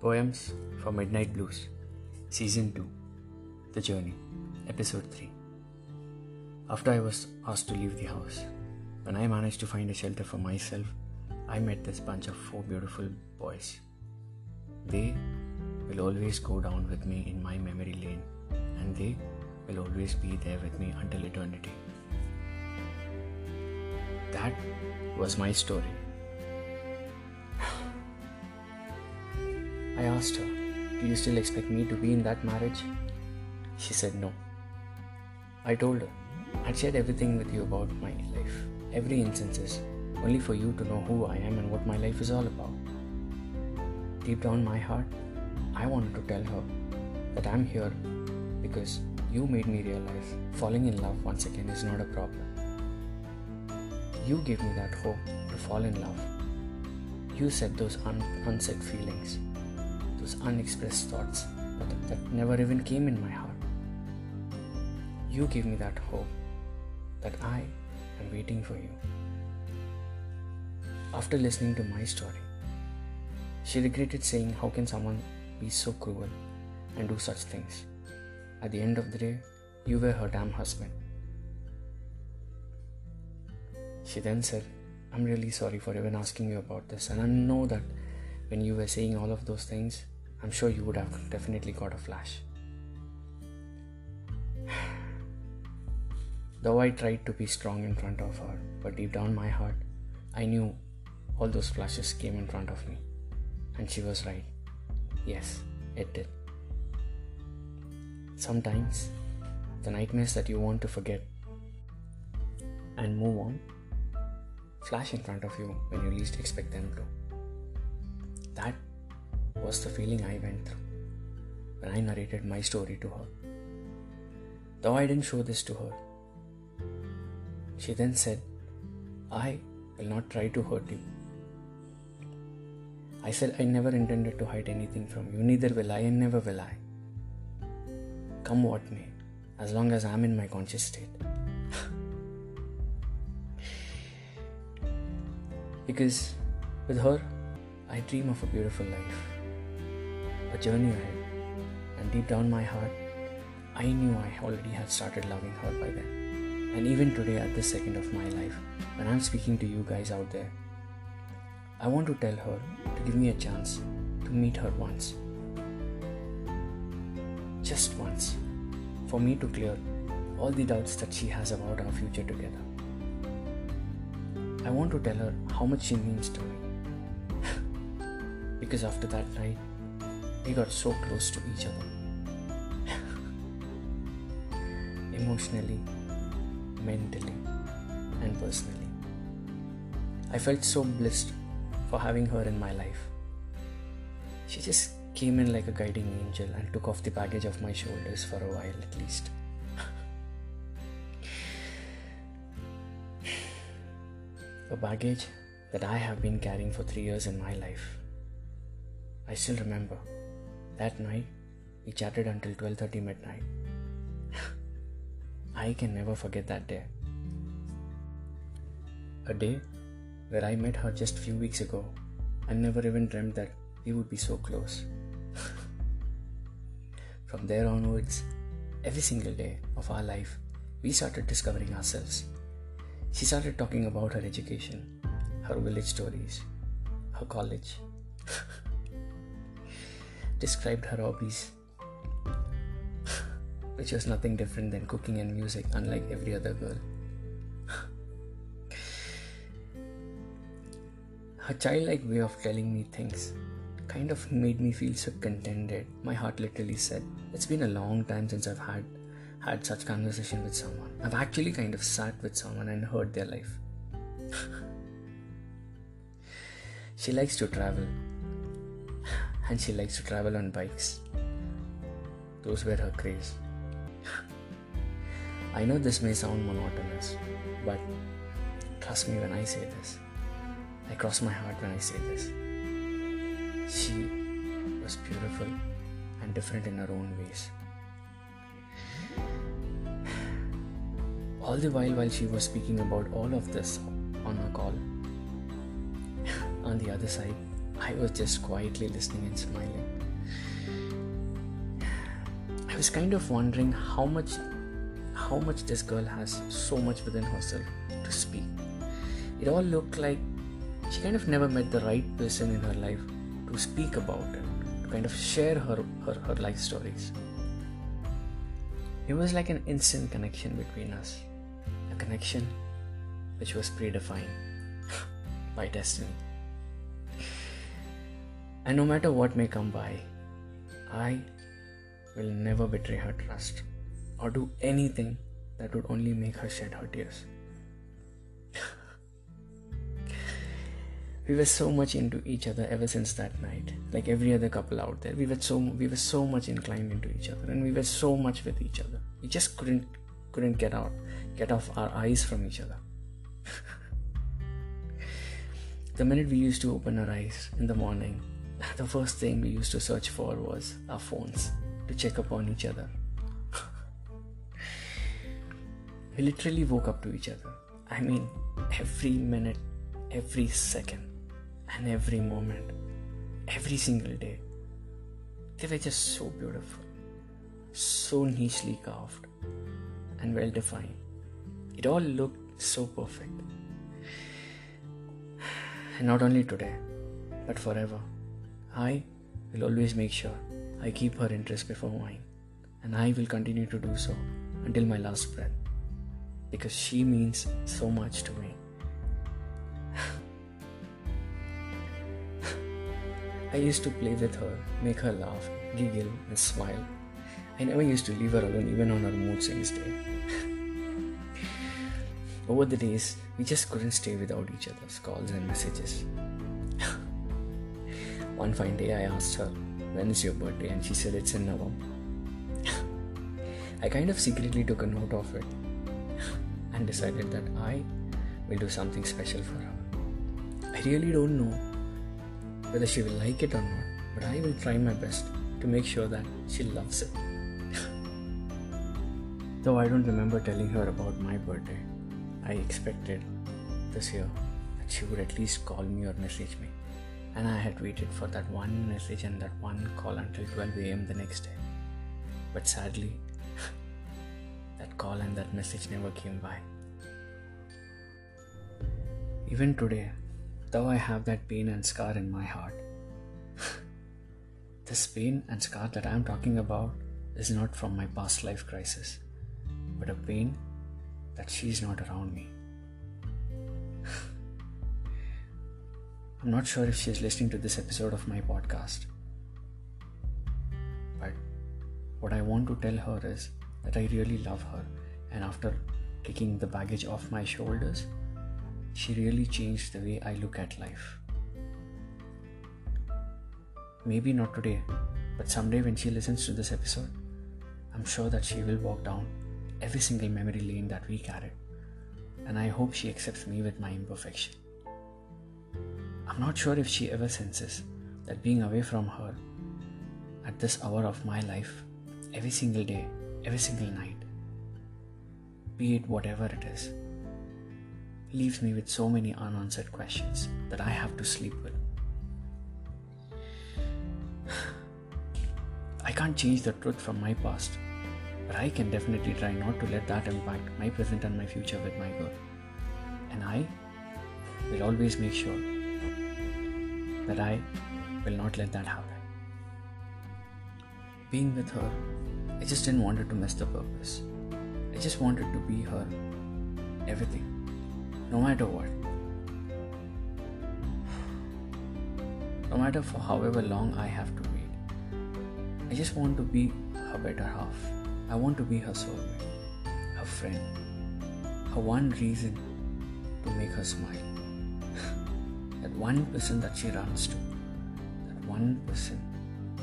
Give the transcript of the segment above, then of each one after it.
Poems for Midnight Blues, Season 2 The Journey, Episode 3. After I was asked to leave the house, when I managed to find a shelter for myself, I met this bunch of four beautiful boys. They will always go down with me in my memory lane, and they will always be there with me until eternity. That was my story. I asked her, Do you still expect me to be in that marriage? She said no. I told her, I'd shared everything with you about my life, every instances, only for you to know who I am and what my life is all about. Deep down my heart, I wanted to tell her that I'm here because you made me realize falling in love once again is not a problem. You gave me that hope to fall in love. You said those un- unsaid feelings those unexpressed thoughts that, that never even came in my heart. You give me that hope that I am waiting for you. After listening to my story, she regretted saying, How can someone be so cruel and do such things? At the end of the day, you were her damn husband. She then said, I'm really sorry for even asking you about this, and I know that when you were saying all of those things, I'm sure you would have definitely got a flash. Though I tried to be strong in front of her, but deep down my heart, I knew all those flashes came in front of me. And she was right. Yes, it did. Sometimes, the nightmares that you want to forget and move on flash in front of you when you least expect them to. That was the feeling I went through when I narrated my story to her. Though I didn't show this to her, she then said, I will not try to hurt you. I said, I never intended to hide anything from you, neither will I, and never will I. Come what may, as long as I'm in my conscious state. because with her, I dream of a beautiful life, a journey ahead, and deep down my heart, I knew I already had started loving her by then. And even today, at this second of my life, when I'm speaking to you guys out there, I want to tell her to give me a chance to meet her once. Just once. For me to clear all the doubts that she has about our future together. I want to tell her how much she means to me. Because after that night, we got so close to each other. Emotionally, mentally, and personally. I felt so blessed for having her in my life. She just came in like a guiding angel and took off the baggage of my shoulders for a while at least. a baggage that I have been carrying for three years in my life. I still remember that night we chatted until 12:30 midnight. I can never forget that day. A day where I met her just few weeks ago and never even dreamt that we would be so close. From there onwards, every single day of our life, we started discovering ourselves. She started talking about her education, her village stories, her college, described her hobbies, which was nothing different than cooking and music, unlike every other girl. Her childlike way of telling me things kind of made me feel so contented. My heart literally said, It's been a long time since I've had had such conversation with someone. I've actually kind of sat with someone and heard their life. she likes to travel. And she likes to travel on bikes. Those were her craze. I know this may sound monotonous, but trust me when I say this. I cross my heart when I say this. She was beautiful and different in her own ways. All the while, while she was speaking about all of this on a call, on the other side, I was just quietly listening and smiling. I was kind of wondering how much how much this girl has so much within herself to speak. It all looked like she kind of never met the right person in her life to speak about it, to kind of share her, her, her life stories. It was like an instant connection between us, a connection which was predefined by destiny. And no matter what may come by, I will never betray her trust or do anything that would only make her shed her tears. we were so much into each other ever since that night. Like every other couple out there we were so we were so much inclined into each other and we were so much with each other. We just couldn't couldn't get out get off our eyes from each other. The minute we used to open our eyes in the morning Uh, the first thing we used to search for was our phones to check upon each other we literally woke up to each other i mean every minute every second and every moment, every single day. They were just so beautiful, so nichely carved, and well defined. It all looked so perfect. And not only today, but forever. I will always make sure I keep her interest before mine, and I will continue to do so until my last breath because she means so much to me. I used to play with her, make her laugh, giggle, and smile. I never used to leave her alone even on her mood swings day. Over the days, we just couldn't stay without each other's calls and messages. One fine day, I asked her, When is your birthday? And she said it's in November. I kind of secretly took a note of it and decided that I will do something special for her. I really don't know whether she will like it or not, but I will try my best to make sure that she loves it. Though I don't remember telling her about my birthday, I expected this year that she would at least call me or message me. And I had waited for that one message and that one call until 12 am the next day. But sadly, that call and that message never came by. Even today, though I have that pain and scar in my heart. this pain and scar that I am talking about is not from my past life crisis, but a pain that she's not around me. I'm not sure if she's listening to this episode of my podcast, but what I want to tell her is that I really love her, and after taking the baggage off my shoulders, she really changed the way I look at life. Maybe not today, but someday when she listens to this episode, I'm sure that she will walk down every single memory lane that we carried, and I hope she accepts me with my imperfection. I'm not sure if she ever senses that being away from her at this hour of my life, every single day, every single night, be it whatever it is, leaves me with so many unanswered questions that I have to sleep with. I can't change the truth from my past, but I can definitely try not to let that impact my present and my future with my girl. And I will always make sure that I will not let that happen. Being with her, I just didn't want her to miss the purpose. I just wanted to be her everything no matter what. No matter for however long I have to wait. I just want to be her better half. I want to be her soulmate, her friend, her one reason to make her smile. That one person that she runs to, that one person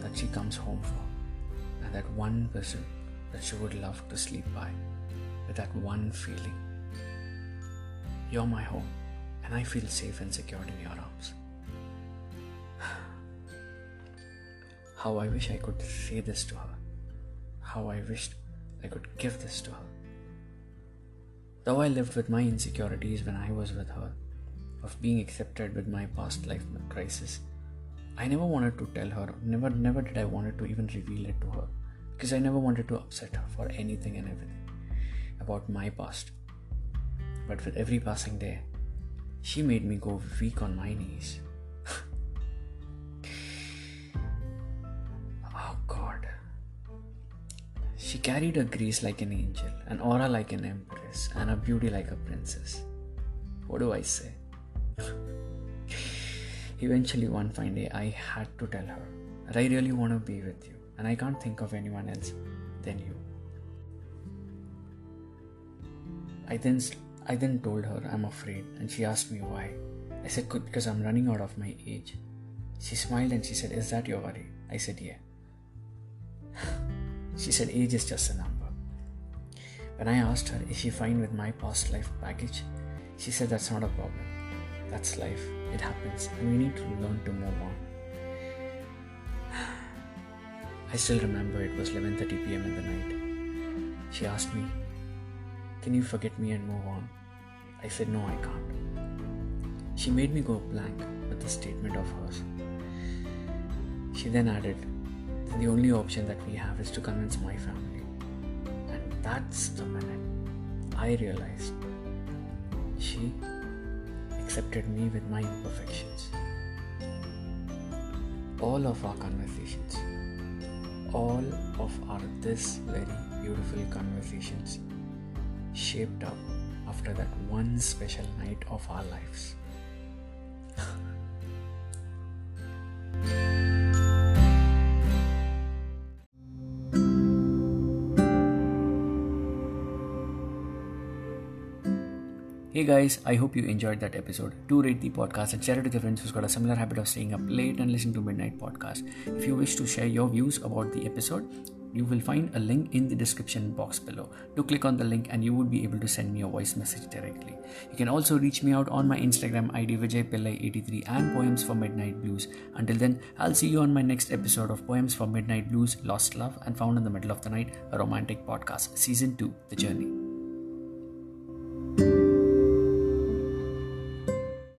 that she comes home for, and that one person that she would love to sleep by with that one feeling you're my home, and I feel safe and secure in your arms. How I wish I could say this to her. How I wished I could give this to her. Though I lived with my insecurities when I was with her, of being accepted with my past life crisis, I never wanted to tell her, never, never did I wanted to even reveal it to her because I never wanted to upset her for anything and everything about my past. But with every passing day, she made me go weak on my knees. oh God. She carried a grace like an angel, an aura like an empress, and a beauty like a princess. What do I say? Eventually, one fine day, I had to tell her that I really want to be with you, and I can't think of anyone else than you. I then I then told her I'm afraid, and she asked me why. I said because I'm running out of my age. She smiled and she said, "Is that your worry?" I said, "Yeah." she said, "Age is just a number." When I asked her, "Is she fine with my past life baggage?" she said, "That's not a problem. That's life. It happens, and we need to learn to move on." I still remember it was 11:30 p.m. in the night. She asked me, "Can you forget me and move on?" I said, No, I can't. She made me go blank with a statement of hers. She then added, The only option that we have is to convince my family. And that's the minute I realized she accepted me with my imperfections. All of our conversations, all of our this very beautiful conversations shaped up after that one special night of our lives. Hey guys, I hope you enjoyed that episode. Do rate the podcast and share it with your friends who's got a similar habit of staying up late and listening to midnight podcast. If you wish to share your views about the episode, you will find a link in the description box below. Do click on the link and you would be able to send me a voice message directly. You can also reach me out on my Instagram ID vijaypillai83 and Poems for Midnight Blues. Until then, I'll see you on my next episode of Poems for Midnight Blues, Lost Love and Found in the Middle of the Night, a romantic podcast, season 2, The Journey.